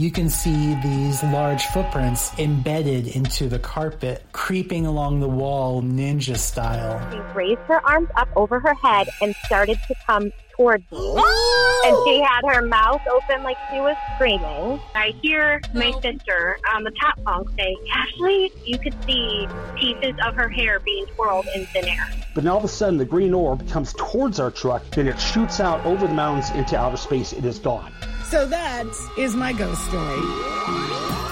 You can see these large footprints embedded into the carpet, creeping along the wall ninja style. She raised her arms up over her head and started to come towards me. And she had her mouth open like she was screaming. I hear my sister on the top bunk say, Ashley, you could see pieces of her hair being twirled in thin air. But now all of a sudden, the green orb comes towards our truck, then it shoots out over the mountains into outer space. It is gone. So that is my ghost story.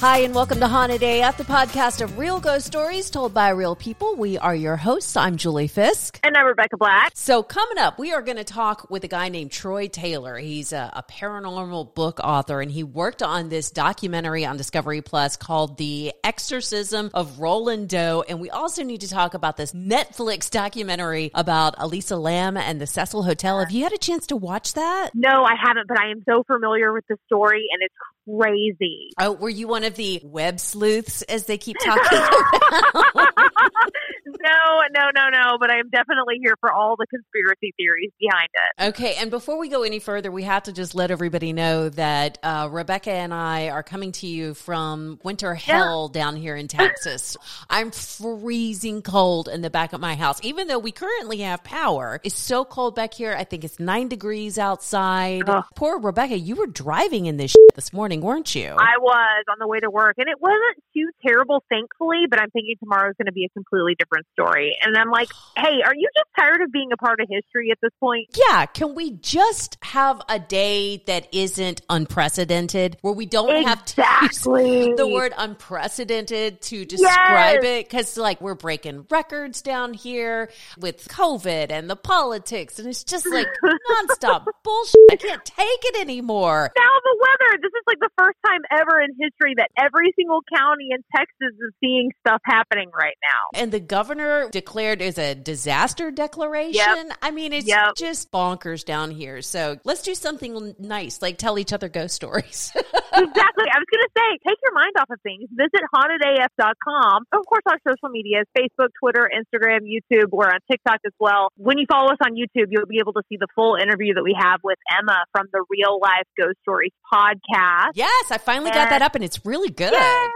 Hi, and welcome to Haunted AF, the podcast of real ghost stories told by real people. We are your hosts. I'm Julie Fisk. And I'm Rebecca Black. So, coming up, we are going to talk with a guy named Troy Taylor. He's a, a, paranormal book author, and he worked on this documentary on Discovery Plus called The Exorcism of Roland Doe. And we also need to talk about this Netflix documentary about Elisa Lam and the Cecil Hotel. Have you had a chance to watch that? No, I haven't, but I am so familiar with the story, and it's crazy. Oh, were you one of the web sleuths, as they keep talking about? no, no, no, no. But I am definitely here for all the conspiracy theories behind it. Okay, and before we go any further, we have to just let everybody know that uh, Rebecca and I are coming to you from winter hell yeah. down here in Texas. I'm freezing cold in the back of my house, even though we currently have power. It's so cold back here. I think it's nine degrees outside. Poor Rebecca, you were driving in this this morning, weren't you? I was on the way to work, and it wasn't too terrible, thankfully. But I'm thinking tomorrow's going to be a completely different story. And I'm like, hey, are you just tired of being a part of history at this point? Yeah. Can we just have a day that isn't unprecedented, where we don't exactly. have to use the word unprecedented to describe yes. it? Because like we're breaking records down here with COVID and the politics, and it's just like nonstop bullshit. I can't take it anymore. Now the weather. This is like the first time ever in history that every single county in Texas is seeing stuff happening right now. And the governor declared as a disaster declaration. Yep. I mean, it's yep. just bonkers down here. So let's do something nice, like tell each other ghost stories. exactly. I was going to say, take your mind off of things. Visit hauntedaf.com. Of course, our social media is Facebook, Twitter, Instagram, YouTube. We're on TikTok as well. When you follow us on YouTube, you'll be able to see the full interview that we have with Emma from the Real Life Ghost Stories podcast. Yes, I finally got that up and it's really good. Yay!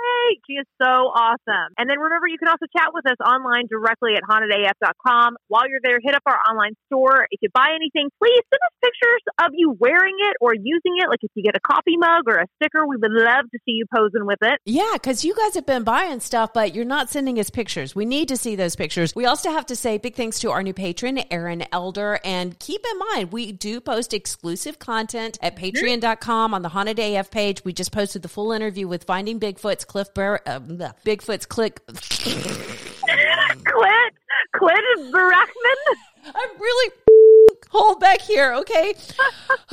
She is so awesome. And then remember, you can also chat with us online directly at hauntedaf.com. While you're there, hit up our online store. If you buy anything, please send us pictures of you wearing it or using it. Like if you get a coffee mug or a sticker, we would love to see you posing with it. Yeah, because you guys have been buying stuff, but you're not sending us pictures. We need to see those pictures. We also have to say big thanks to our new patron, Aaron Elder. And keep in mind, we do post exclusive content at mm-hmm. patreon.com on the Haunted AF page. We just posted the full interview with Finding Bigfoot's Cliff Bur- uh, Bigfoot's Click. Clint? Clint Barackman? I'm really hold back here, okay?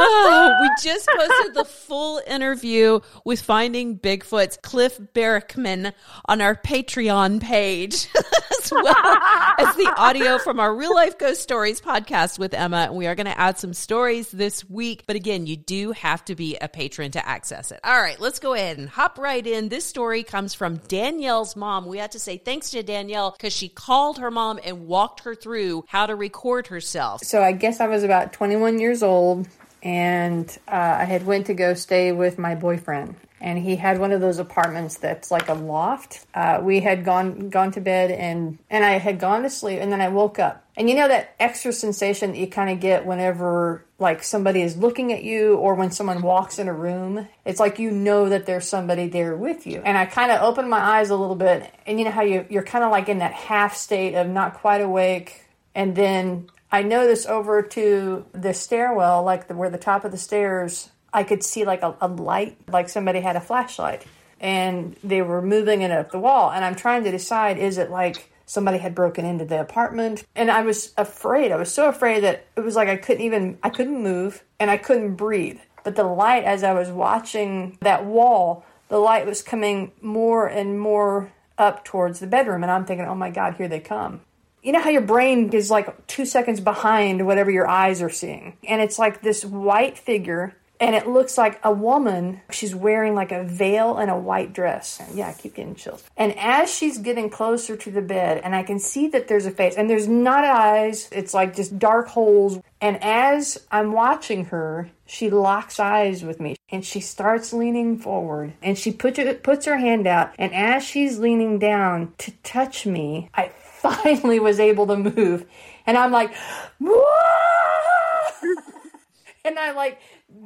Oh, we just posted the full interview with Finding Bigfoot's Cliff Barackman on our Patreon page, as well as the audio from our Real Life Ghost Stories podcast with Emma. And we are going to add some stories this week. But again, you do have to be a patron to access it. All right, let's go ahead and hop right in. This story comes from Danielle's mom. We have to say thanks to Danielle because she called her mom and walked her through how to record herself. So I guess I was about 21 years old and uh, I had went to go stay with my boyfriend and he had one of those apartments that's like a loft. Uh, we had gone gone to bed and and I had gone to sleep and then I woke up. And you know that extra sensation that you kind of get whenever like somebody is looking at you or when someone walks in a room. It's like you know that there's somebody there with you. And I kind of opened my eyes a little bit and you know how you you're kind of like in that half state of not quite awake and then I noticed over to the stairwell, like the, where the top of the stairs, I could see like a, a light, like somebody had a flashlight, and they were moving it up the wall. And I'm trying to decide is it like somebody had broken into the apartment? And I was afraid. I was so afraid that it was like I couldn't even, I couldn't move and I couldn't breathe. But the light, as I was watching that wall, the light was coming more and more up towards the bedroom. And I'm thinking, oh my God, here they come you know how your brain is like two seconds behind whatever your eyes are seeing. And it's like this white figure and it looks like a woman. She's wearing like a veil and a white dress. Yeah, I keep getting chills. And as she's getting closer to the bed, and I can see that there's a face, and there's not eyes, it's like just dark holes. And as I'm watching her, she locks eyes with me and she starts leaning forward and she puts her, puts her hand out. And as she's leaning down to touch me, I finally was able to move. And I'm like, and I like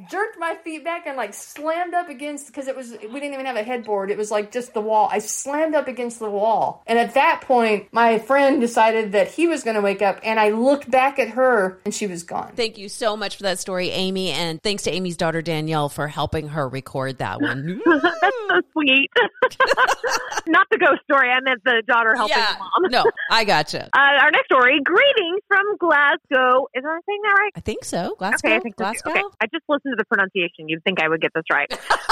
jerked my feet back and like slammed up against because it was we didn't even have a headboard it was like just the wall i slammed up against the wall and at that point my friend decided that he was going to wake up and i looked back at her and she was gone Thank you so much for that story, Amy. And thanks to Amy's daughter, Danielle, for helping her record that one. That's so sweet. Not the ghost story. I meant the daughter helping yeah. the mom. No, I gotcha. Uh, our next story, greetings from Glasgow. Is I saying that right? I think so. Glasgow? Okay, I think so. Glasgow? Okay, I just listened to the pronunciation. You'd think I would get this right.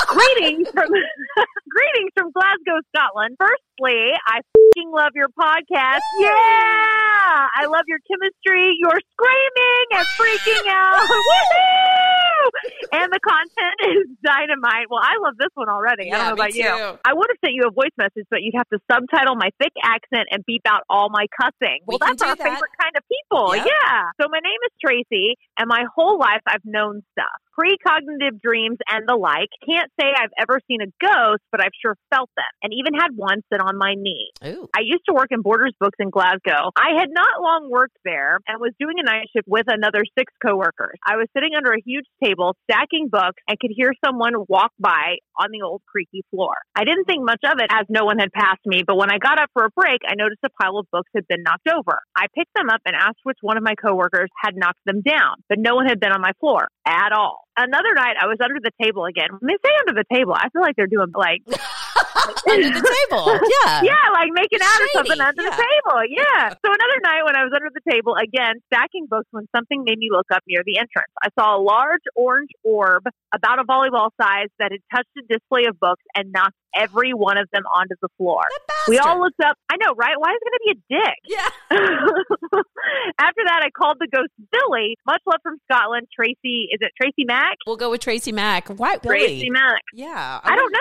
greetings from greetings from Glasgow, Scotland. Firstly, I fing love your podcast. Yeah, I love your chemistry. You're screaming and freaking out. Woohoo! And the content is dynamite. Well, I love this one already. I don't know about me you. I would have sent you a voice message, but you'd have to subtitle my thick accent and beep out all my cussing. We well, that's our that. favorite kind of people. Yep. Yeah. So my name is Tracy, and my whole life I've known stuff. Precognitive dreams and the like. Can't say I've ever seen a ghost, but I've sure felt them and even had one sit on my knee. Ooh. I used to work in Borders Books in Glasgow. I had not long worked there and was doing a night shift with another six coworkers. I was sitting under a huge table stacking books and could hear someone walk by on the old creaky floor. I didn't think much of it as no one had passed me, but when I got up for a break, I noticed a pile of books had been knocked over. I picked them up and asked which one of my coworkers had knocked them down, but no one had been on my floor at all. Another night, I was under the table again. When they say under the table, I feel like they're doing like Under the table. Yeah. yeah, like making out or something under yeah. the table. Yeah. so another night when I was under the table again, stacking books, when something made me look up near the entrance, I saw a large orange orb about a volleyball size that had touched a display of books and knocked every one of them onto the floor. We all looked up. I know, right? Why is it going to be a dick? Yeah. After that, I called the ghost Billy. Much love from Scotland. Tracy, is it Tracy Mack? We'll go with Tracy Mack. Why Billy? Tracy Mack. Yeah. I don't know.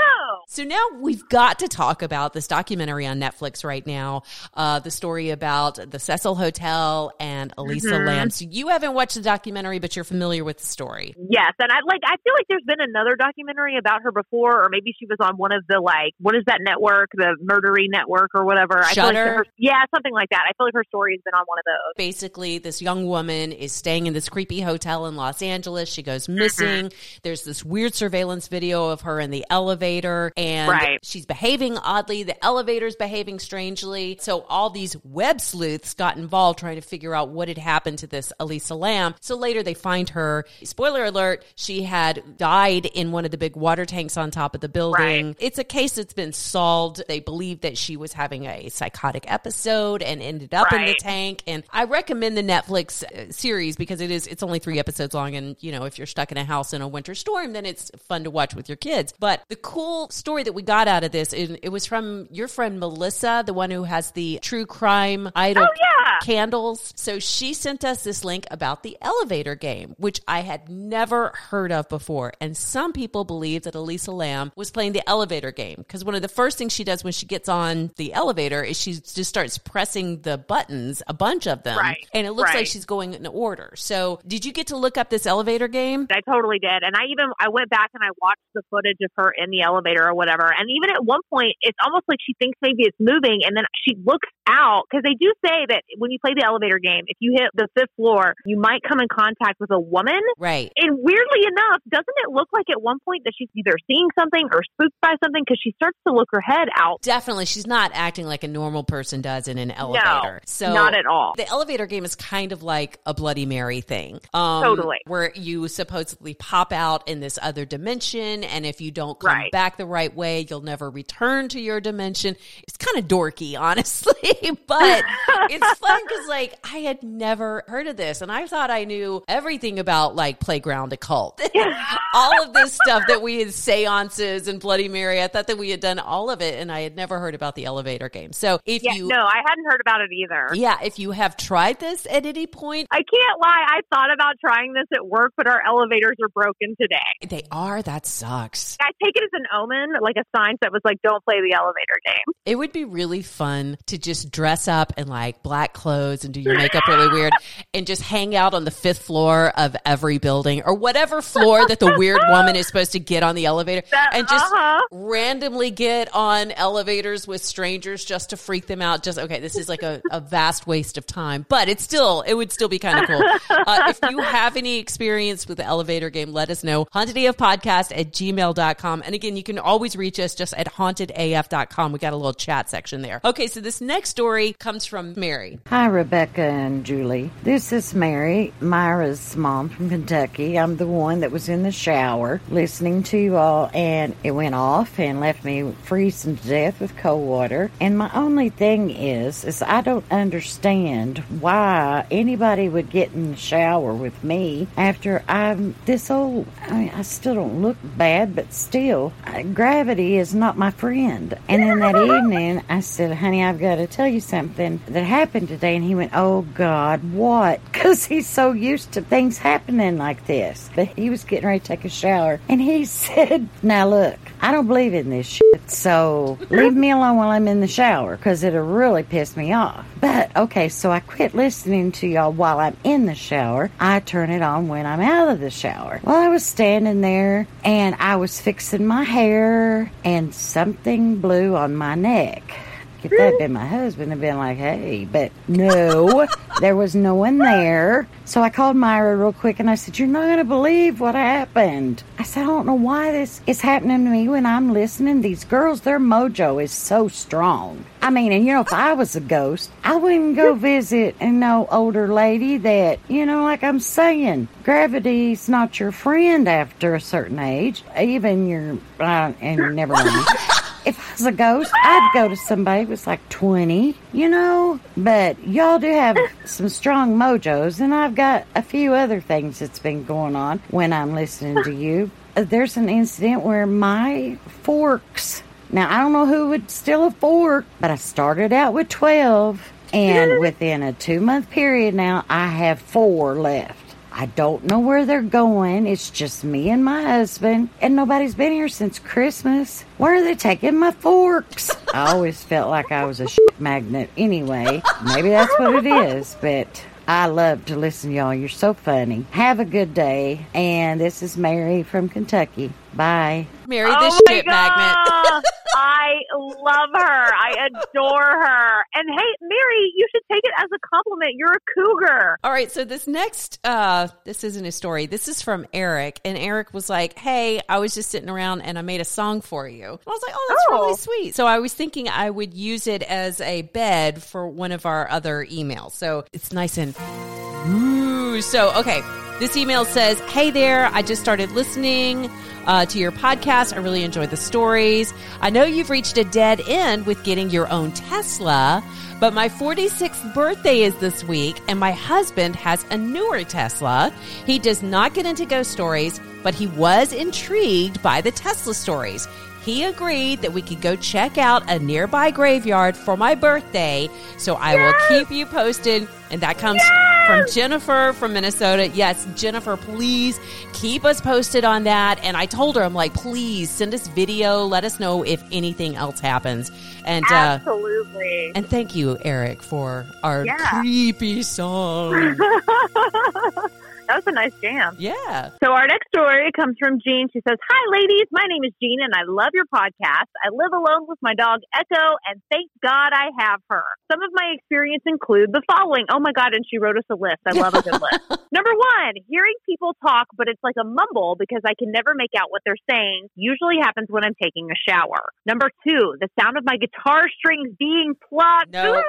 So now we've got to talk about this documentary on Netflix right now. Uh, the story about the Cecil Hotel and Elisa Mhm. Lam. So you haven't watched the documentary, but you're familiar with the story. Yes, and I like. I feel like there's been another documentary about her before, or maybe she was on one of the like, what is that network, the Murdery Network or whatever. I feel like her, yeah, something like that. I feel like her story has been on one of those. Basically, this young woman is staying in this creepy hotel in Los Angeles. She goes mm-hmm. missing. There's this weird surveillance video of her in the elevator, and Right. she's behaving oddly. The elevator's behaving strangely. So all these web sleuths got involved trying to figure out what had happened to this Elisa Lam. So later they find her. Spoiler alert: she had died in one of the big water tanks on top of the building. Right. It's a case that's been solved. They believe that she was having a psychotic episode and ended up in the tank. And I recommend the Netflix uh, series because it is it's only three episodes long. And you know, if you're stuck in a house in a winter storm, then it's fun to watch with your kids. But the cool story that we got out of this, it, it was from your friend Melissa, the one who has the true crime idol Oh yeah, candles. So she sent us this link about the elevator game, which I had never heard of before. And some people believe that Elisa Lam was playing the elevator game because one of the first things she does when she gets on the elevator is she just starts pressing the buttons, a bunch of them. Right. And it looks like she's going in order. So did you get to look up this elevator game? I totally did. And I even I went back and I watched the footage of her in the elevator or whatever. And even at one point, it's almost like she thinks maybe it's moving, and then she looks out because they do say that when you play the elevator game, if you hit the fifth floor, you might come in contact with a woman. Right. And weirdly enough, doesn't it look like at one point that she's either seeing something or spooked by something because she starts to look her head out? Definitely, she's not acting like a normal person does in an elevator. so not at all. The elevator game is kind of like a Bloody Mary thing. Um, Totally. Where you supposedly pop out in this other dimension, and if you don't come Right. back the right way, you'll never return to your dimension. It's kind of dorky, honestly, but it's fun because, like, I had never heard of this, and I thought I knew everything about like playground occult. all of this stuff that we had seances and Bloody Mary. I thought that we had done all of it, and I had never heard about the elevator game. So if Yeah, you, no, I hadn't heard about it either. yeah, if you have tried this at any point, I can't lie. I thought about trying this at work, but our elevators are broken today. they are. That sucks. I take it as an omen, like a sign that was like, "Don't play the elevator game." It would be really fun to just dress up in like black clothes and do your makeup really weird and just hang out on the fifth floor of every building or whatever floor that the weird woman is supposed to get on the elevator That- and just uh-huh. Randomly get on elevators with strangers just to freak them out. Just, okay, this is like a, a vast waste of time, but it's still, it would still be kind of cool. Uh, if you have any experience with the elevator game, let us know. Hauntedafpodcast at gmail.com. And again, you can always reach us just at hauntedaf.com. We got a little chat section there. Okay, so this next story comes from Mary. Hi, Rebecca and Julie. This is Mary, Myra's mom from Kentucky. I'm the one that was in the shower listening to you all, and it went off and left me freezing to death with cold water. And my only thing is, is I don't understand why anybody would get in the shower with me after I'm this old. I mean, I still don't look bad, but still, gravity is not my friend. And then that evening, I said, honey, I've got to tell you something that happened today. And he went, oh God, what? Because he's so used to things happening like this. But he was getting ready to take a shower. And he said, now look, I don't believe in this shit. So leave me alone while I'm in the shower because it'll really piss me off. But okay, so I quit listening to y'all while I'm in the shower. I turn it on when I'm out of the shower. Well, I was standing there and I was fixing my hair and something blew on my neck. If that had been my husband, I'd been like, hey, but no, there was no one there. So I called Myra real quick and I said, You're not going to believe what happened. I said, I don't know why this is happening to me when I'm listening. These girls, their mojo is so strong. I mean, and you know, if I was a ghost, I wouldn't go visit a no older lady that, you know, like I'm saying, gravity's not your friend after a certain age. Even your, uh, and never mind. If I was a ghost, I'd go to somebody who was like 20, you know? But y'all do have some strong mojos, and I've got a few other things that's been going on when I'm listening to you. Uh, There's an incident where my forks, now I don't know who would steal a fork, but I started out with 12, and within a two month period now, I have four left. I don't know where they're going. It's just me and my husband, and nobody's been here since Christmas. Where are they taking my forks? I always felt like I was a shit magnet anyway. Maybe that's what it is, but I love to listen y'all. You're so funny. Have a good day. And this is Mary from Kentucky. Bye. Mary, oh this my shit magnet. Love her. I adore her. And hey, Mary, you should take it as a compliment. You're a cougar. All right, so this next uh this isn't a story. This is from Eric and Eric was like, "Hey, I was just sitting around and I made a song for you." I was like, "Oh, that's Oh. really sweet." So I was thinking I would use it as a bed for one of our other emails. So it's nice and Ooh, so okay. This email says, "Hey there, I just started listening uh, to your podcast. I really enjoy the stories. I know you've reached a dead end with getting your own Tesla, but my 46th birthday is this week, and my husband has a newer Tesla. He does not get into ghost stories, but he was intrigued by the Tesla stories." He agreed that we could go check out a nearby graveyard for my birthday, so I will keep you posted. And that comes from Jennifer from Minnesota. Yes, Jennifer, please keep us posted on that. And I told her, I'm like, please send us video. Let us know if anything else happens. And uh, Absolutely. and thank you, Eric, for our Yeah. creepy song. that was a nice jam. yeah. So our next story comes from Jean. She says, Hi, ladies. My name is Jean, and I love your podcast. I live alone with my dog, Echo, and thank God I have her. Some of my experience include the following. Oh, my God. And she wrote us a list. I love a good list. Number one, hearing people talk, but it's like a mumble because I can never make out what they're saying, usually happens when I'm taking a shower. Number two, the sound of my guitar strings being plucked. No,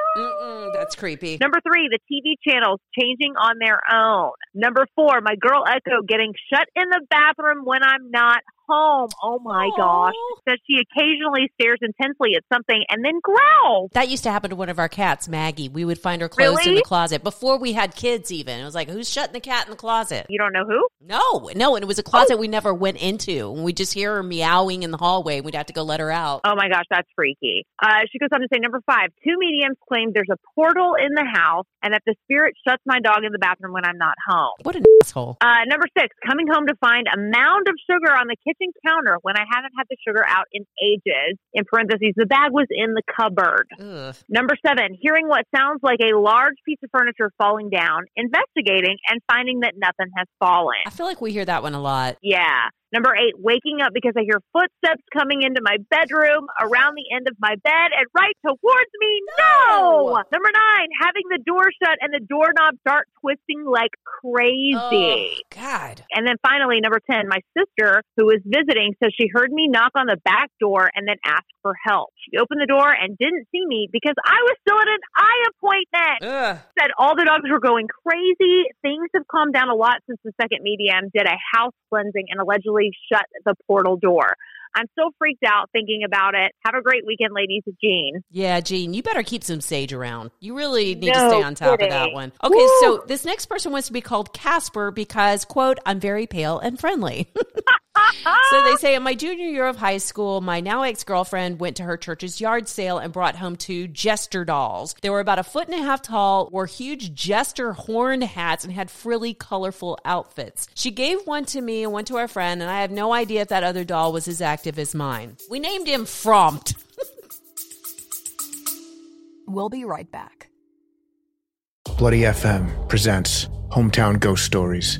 that's creepy. Number three, the TV channels changing on their own. Number four, my girl Echo getting shut in the bathroom when I'm not home. Oh my Aw. gosh. Says she occasionally stares intensely at something and then growls. That used to happen to one of our cats, Maggie. We would find her clothes in the closet before we had kids, even. It was like, who's shutting the cat in the closet? You don't know who? No, no. And it was a closet we never went into. And we just hear her meowing in the hallway. We'd have to go let her out. Oh my gosh, that's freaky. Uh, she goes on to say, number five, two mediums claim there's a portal in the house and that the spirit shuts my dog in the bathroom when I'm not home. What an asshole. Uh, number six, coming home to find a mound of sugar on the kitchen counter when I haven't had the sugar out in ages. In parentheses, the bag was in the cupboard. Ugh. Number seven, hearing what sounds like a large piece of furniture falling down, investigating, and finding that nothing has fallen. I feel like we hear that one a lot. Yeah. Number eight, waking up because I hear footsteps coming into my bedroom around the end of my bed and right towards me. No! No! Number nine, having the door shut and the doorknob start twisting like crazy. Oh, God. And then finally, number 10, my sister, who was visiting, says she heard me knock on the back door and then ask for help. She opened the door and didn't see me because I was still at an eye appointment. Ugh. Said all the dogs were going crazy. Things have calmed down a lot since the second medium did a house cleansing and allegedly shut the portal door. I'm so freaked out thinking about it. Have a great weekend, ladies. Jean. Yeah, Jean, you better keep some sage around. You really need to stay on top of that one. Okay, Woo! so this next person wants to be called Casper because, quote, I'm very pale and friendly. so they say in my junior year of high school, my now ex girlfriend went to her church's yard sale and brought home two jester dolls. They were about a foot and a half tall, wore huge jester horned hats, and had frilly, colorful outfits. She gave one to me and one to our friend, and I have no idea if that other doll was as active as mine. We named him Frompt. We'll be right back. Bloody FM presents Hometown Ghost Stories,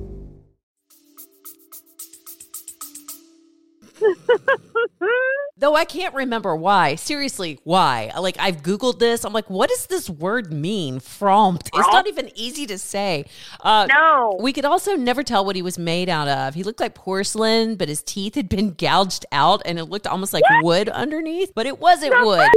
Though I can't remember why. Seriously, why? Like I've googled this. I'm like, what does this word mean? Frompt. It's not even easy to say. Uh, No. We could also never tell what he was made out of. He looked like porcelain, but his teeth had been gouged out, and it looked almost like wood underneath. But it wasn't wood.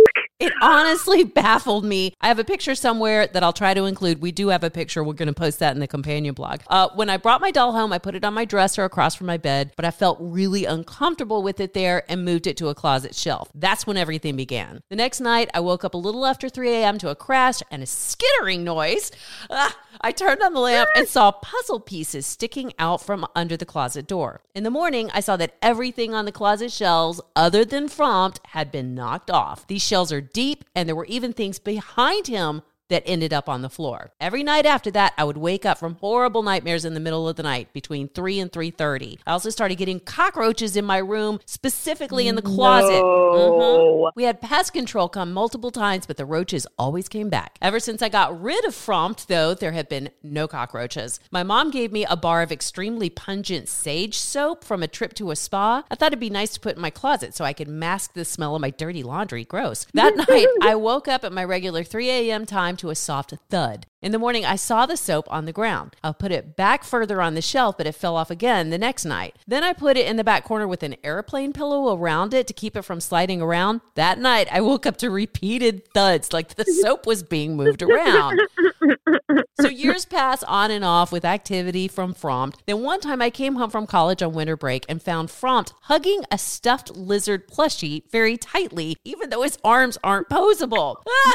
It honestly baffled me. I have a picture somewhere that I'll try to include. We do have a picture. We're going to post that in the companion blog. Uh, when I brought my doll home, I put it on my dresser across from my bed, but I felt really uncomfortable with it there and moved it to a closet shelf. That's when everything began. The next night, I woke up a little after 3 a.m. to a crash and a skittering noise. Ah, I turned on the lamp and saw puzzle pieces sticking out from under the closet door. In the morning, I saw that everything on the closet shelves, other than Frompt, had been knocked off. These shelves are deep, and there were even things behind him that ended up on the floor. Every night after that, I would wake up from horrible nightmares in the middle of the night between 3 and 3:30. I also started getting cockroaches in my room, specifically in the closet. Mhm. We had pest control come multiple times, but the roaches always came back. Ever since I got rid of Frompt, though, there have been no cockroaches. My mom gave me a bar of extremely pungent sage soap from a trip to a spa. I thought it'd be nice to put in my closet so I could mask the smell of my dirty laundry. Gross. That night, I woke up at my regular 3 a.m. time to a soft thud. In the morning, I saw the soap on the ground. I put it back further on the shelf, but it fell off again the next night. Then I put it in the back corner with an airplane pillow around it to keep it from sliding around. That night, I woke up to repeated thuds like the soap was being moved around. So years pass on and off with activity from Frompt. Then one time I came home from college on winter break and found Frompt hugging a stuffed lizard plushie very tightly, even though his arms aren't posable. Ah!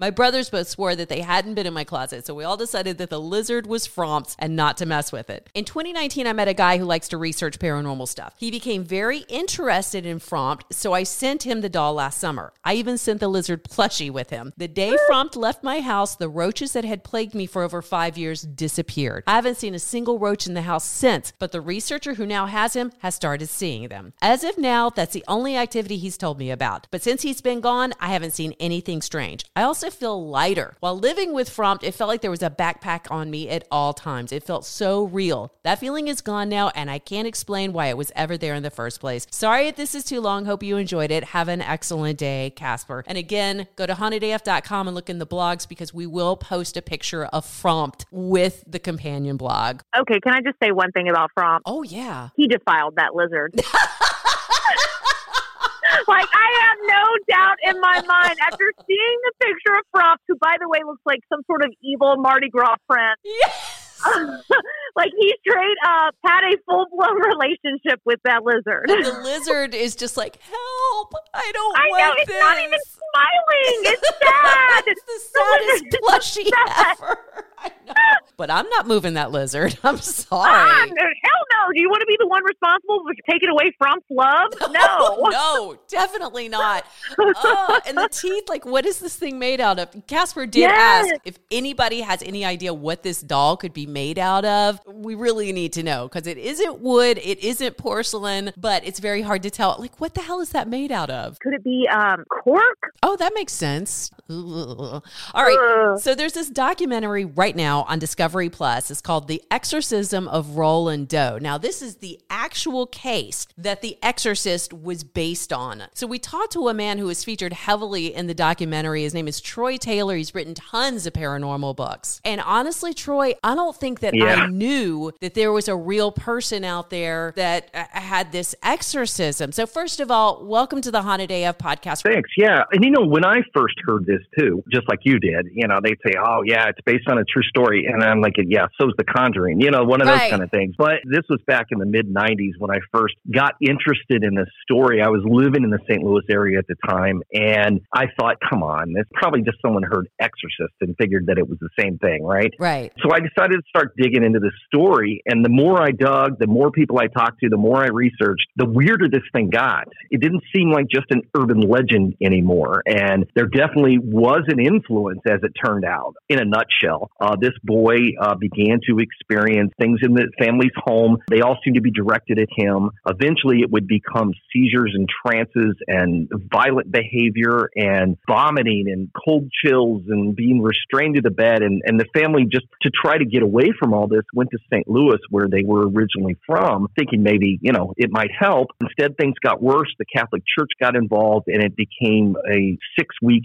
My brothers both swore that they hadn't been in my closet, so we all decided that the lizard was Frompt's and not to mess with it. In 2019, I met a guy who likes to research paranormal stuff. He became very interested in Frompt, so I sent him the doll last summer. I even sent the lizard plushie with him. The day Frompt left my house, the roaches that had plagued me for over five years disappeared. I haven't seen a single roach in the house since, but the researcher who now has him has started seeing them. As of now, that's the only activity he's told me about. But since he's been gone, I haven't seen anything strange. I also to feel lighter. While living with Frompt, it felt like there was a backpack on me at all times. It felt so real. That feeling is gone now, and I can't explain why it was ever there in the first place. Sorry if this is too long. Hope you enjoyed it. Have an excellent day, Casper. And again, go to hauntedaf.com and look in the blogs because we will post a picture of Frompt with the companion blog. Okay, can I just say one thing about Frompt? Oh, yeah. He defiled that lizard. like I have no doubt in my mind after seeing the picture of Frompt, who by the way looks like some sort of evil Mardi Gras friend. Yes. like he straight up had a full blown relationship with that lizard. And the lizard is just like, help! I don't I want know it's this. not even smiling. It's sad. it's the saddest plushie ever. I know. But I'm not moving that lizard. I'm sorry. No, hell no. Do you want to be the one responsible for taking it away Fromp's love? No. no, definitely not. Oh, and the teeth, like, what is this thing made out of? Casper did Yes. ask if anybody has any idea what this doll could be made out of. We really need to know because it isn't wood, it isn't porcelain, but it's very hard to tell. Like, what the hell is that made out of? Could it be um, cork? Oh, that makes sense. All right. So there's this documentary right now on Discovery Plus. It's called The Exorcism of Roland Doe. Now, this is the actual case that The Exorcist was based on. So we talked to a man who is featured heavily in the documentary. His name is Troy Taylor. He's written tons of paranormal books. And honestly, Troy, I don't think that Yeah. I knew that there was a real person out there that uh, had this exorcism. So first of all, welcome to the Haunted AF podcast. Thanks. Yeah. And you know, when I first heard this too, just like you did, you know, they'd say, oh, yeah, it's based on a true story. And I'm like, yeah, so's The Conjuring, you know, one of those Right. kind of things. But this was back in the mid 90s when I first got interested in this story. I was living in the St. Louis area at the time. And I thought, come on, it's probably just someone heard Exorcist and figured that it was the same thing, right? Right. So I decided to start digging into this story. And the more I dug, the more people I talked to, the more I researched, the weirder this thing got. It didn't seem like just an urban legend anymore. And there definitely was an influence, as it turned out. In a nutshell, uh, this boy uh, began to experience things in the family's home. They all seemed to be directed at him. Eventually, it would become seizures and trances and violent behavior and vomiting and cold chills and being restrained to the bed. And, and the family, just to try to get away from all this, went to St. Louis, where they were originally from, thinking maybe, you know, it might help. Instead, things got worse. The Catholic Church got involved and it became a six week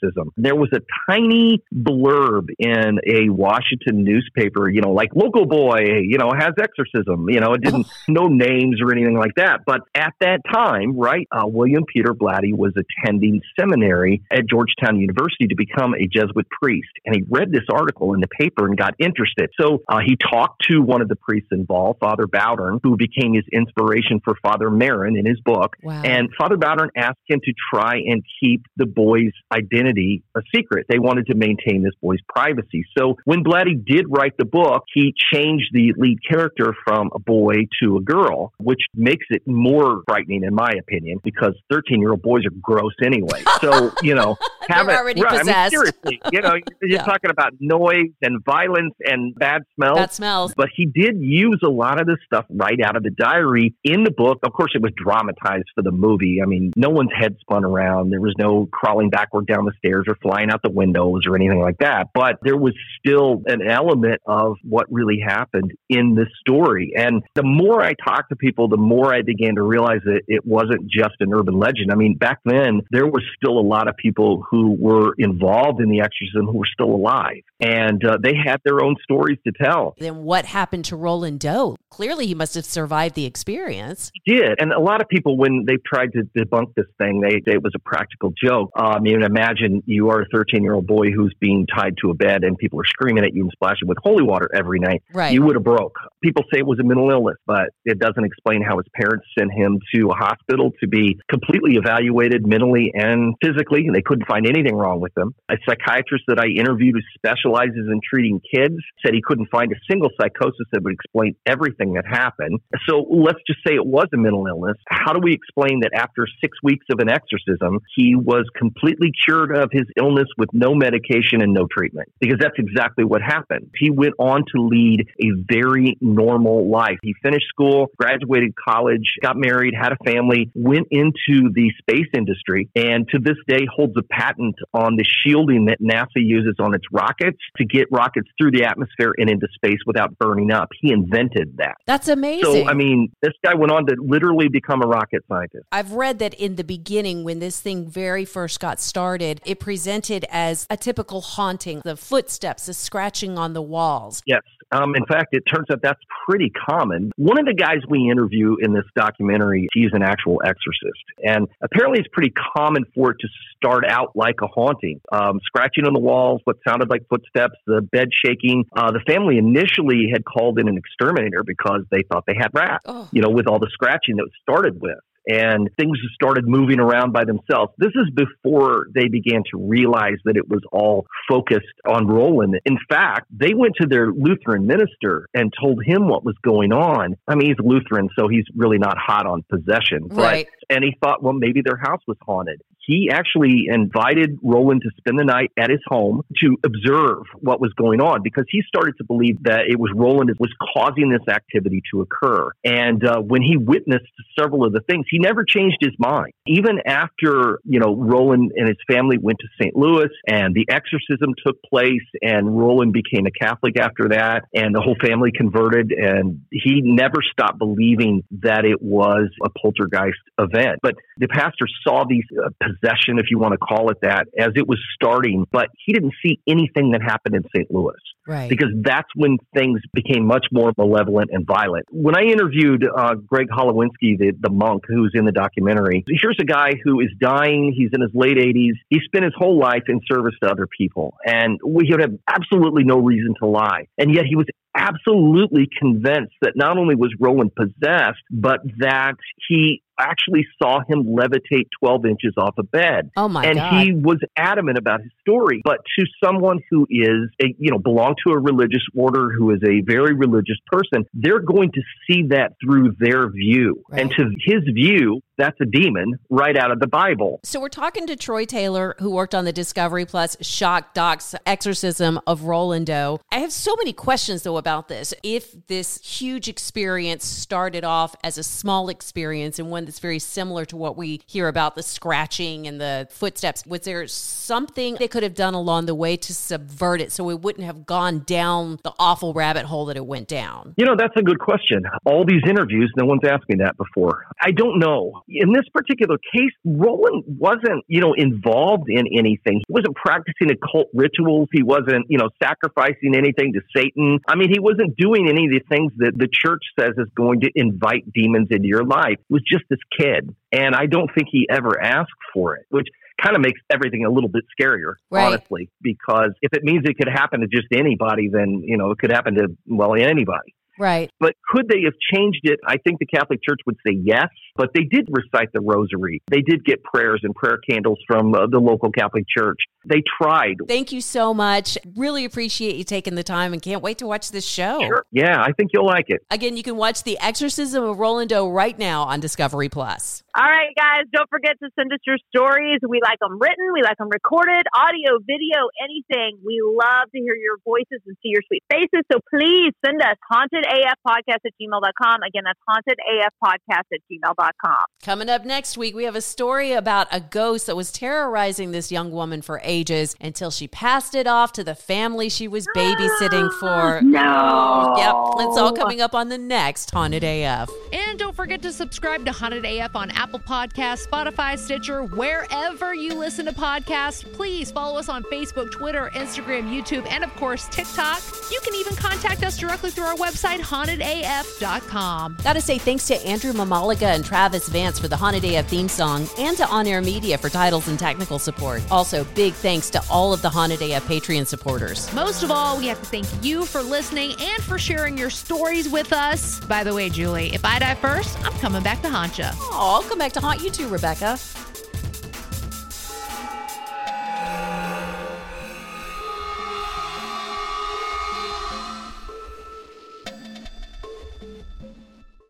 exorcism. There was a tiny blurb in a Washington newspaper, you know, like local boy, you know, has exorcism. You know, it didn't, no names or anything like that. But at that time, right, uh, William Peter Blatty was attending seminary at Georgetown University to become a Jesuit priest. And he read this article in the paper and got interested. So uh, he talked to one of the priests involved, Father Bowdern, who became his inspiration for Father Merrin in his book. Wow. And Father Bowdern asked him to try and keep the boy's identity a secret. They wanted to maintain this boy's privacy. So when Blatty did write the book, he changed the lead character from a boy to a girl, which makes it more frightening, in my opinion, because 13 year old boys are gross anyway. So, you know, have it. already right, I mean, possessed. seriously, you know, you're Yeah. talking about noise and violence and bad smells. That smells. But he did use a lot of this stuff right out of the diary in the book. Of course, it was dramatized for the movie. I mean, no one's head spun around. There was no crawling backward down the stairs or flying out the windows or anything like that. But there was still an element of what really happened in this story. And the more I talked to people, the more I began to realize that it wasn't just an urban legend. I mean, back then, there was still a lot of people who were involved in the exorcism who were still alive. And uh, they had their own stories to tell. Then what happened to Roland Doe? Clearly, he must have survived the experience. He did. And a lot of people, when they've tried to debunk this thing, they, they it was a practical joke. Um, I mean, imagine you are a 13 year old boy who's being tied to a bed and people are screaming at you and splashing with holy water every night. Right. You would have broke. People say it was a mental illness, but it doesn't explain how his parents sent him to a hospital to be completely evaluated mentally and physically. And they couldn't find anything wrong with him. A psychiatrist that I interviewed who specializes in treating kids said he couldn't find a single psychosis that would explain everything that happened. So let's just say it was a mental illness. How do we explain that after six weeks of an exorcism, he was completely cured of his illness with no medication and no treatment? Because that's exactly what happened. He went on to lead a very normal life. He finished school, graduated college, got married, had a family, went into the space industry, and to this day holds a patent on the shielding that NASA uses on its rockets to get rockets through the atmosphere and into space without burning up. He invented that. That's amazing. So, I mean, this guy went on to literally become a rocket scientist. I've read that in the beginning, when this thing very first got started, it presented as a typical haunting the footsteps, the scratching on the walls. Yes. Um, in fact, it turns out that's pretty common. One of the guys we interview in this documentary, he's an actual exorcist. And apparently, it's pretty common for it to start out like a haunting um, scratching on the walls, what sounded like footsteps, the bed shaking. Uh, the family initially had called in an exterminator because they thought they had rats, Oh. you know, with all the scratching that was started with and things started moving around by themselves. This is before they began to realize that it was all focused on Roland. In fact, they went to their Lutheran minister and told him what was going on. I mean, he's Lutheran, so he's really not hot on possession. But, Right. And he thought, well, maybe their house was haunted. He actually invited Roland to spend the night at his home to observe what was going on because he started to believe that it was Roland that was causing this activity to occur. And uh, when he witnessed several of the things, he never changed his mind. Even after, you know, Roland and his family went to St. Louis and the exorcism took place and Roland became a Catholic after that and the whole family converted and he never stopped believing that it was a poltergeist event. But the pastor saw these uh, possession, if you want to call it that, as it was starting, but he didn't see anything that happened in St. Louis Right. because that's when things became much more malevolent and violent. When I interviewed uh, Greg Holowinski, the, the monk who's in the documentary, here's a guy who is dying. He's in his late 80s. He spent his whole life in service to other people, and we would have absolutely no reason to lie. And yet he was absolutely convinced that not only was Roland possessed, but that he actually saw him levitate 12 inches off a bed. Oh my and God. he was adamant about his story. But to someone who is, a, you know, belong to a religious order, who is a very religious person, they're going to see that through their view. And to his view, that's a demon right out of the Bible. So we're talking to Troy Taylor, who worked on the Discovery Plus Shock Docs exorcism of Roland Doe. I have so many questions though about this. If this huge experience started off as a small experience and one that's very similar to what we hear about the scratching and the footsteps, was there something they could have done along the way to subvert it so it wouldn't have gone down the awful rabbit hole that it went down? You know, that's a good question. All these interviews, no one's asked me that before. I don't know. In this particular case, Roland wasn't, you know, involved in anything. He wasn't practicing occult rituals. He wasn't, you know, sacrificing anything to Satan. I mean, he wasn't doing any of the things that the church says is going to invite demons into your life. It was just this kid. And I don't think he ever asked for it, which kind of makes everything a little bit scarier, Right. honestly, because if it means it could happen to just anybody, then, you know, it could happen to, well, anybody. Right. But could they have changed it? I think the Catholic Church would say yes, but they did recite the rosary. They did get prayers and prayer candles from uh, the local Catholic Church. They tried. Thank you so much. Really appreciate you taking the time and can't wait to watch this show. Sure. Yeah, I think you'll like it. Again, you can watch The Exorcism of Roland Doe right now on Discovery Plus. All right, guys, don't forget to send us your stories. We like them written, we like them recorded, audio, video, anything. We love to hear your voices and see your sweet faces. So please send us hauntedafpodcast at gmail.com. Again, that's hauntedafpodcast at gmail.com. Coming up next week, we have a story about a ghost that was terrorizing this young woman for ages until she passed it off to the family she was babysitting for. No. Yep, it's all coming up on the next Haunted AF. And don't forget to subscribe to Haunted AF on Apple Podcasts, Spotify, Stitcher, wherever you listen to podcasts. Please follow us on Facebook, Twitter, Instagram, YouTube, and of course, TikTok. You can even contact us directly through our website, hauntedaf.com. Gotta say thanks to Andrew Mamaliga and Travis Vance for the Haunted AF theme song and to On Air Media for titles and technical support. Also, big thanks to all of the Haunted AF Patreon supporters. Most of all, we have to thank you for listening and for sharing your stories with us. By the way, Julie, if I die first, I'm coming back to haunt you. Oh, I'll come back to haunt you too, Rebecca.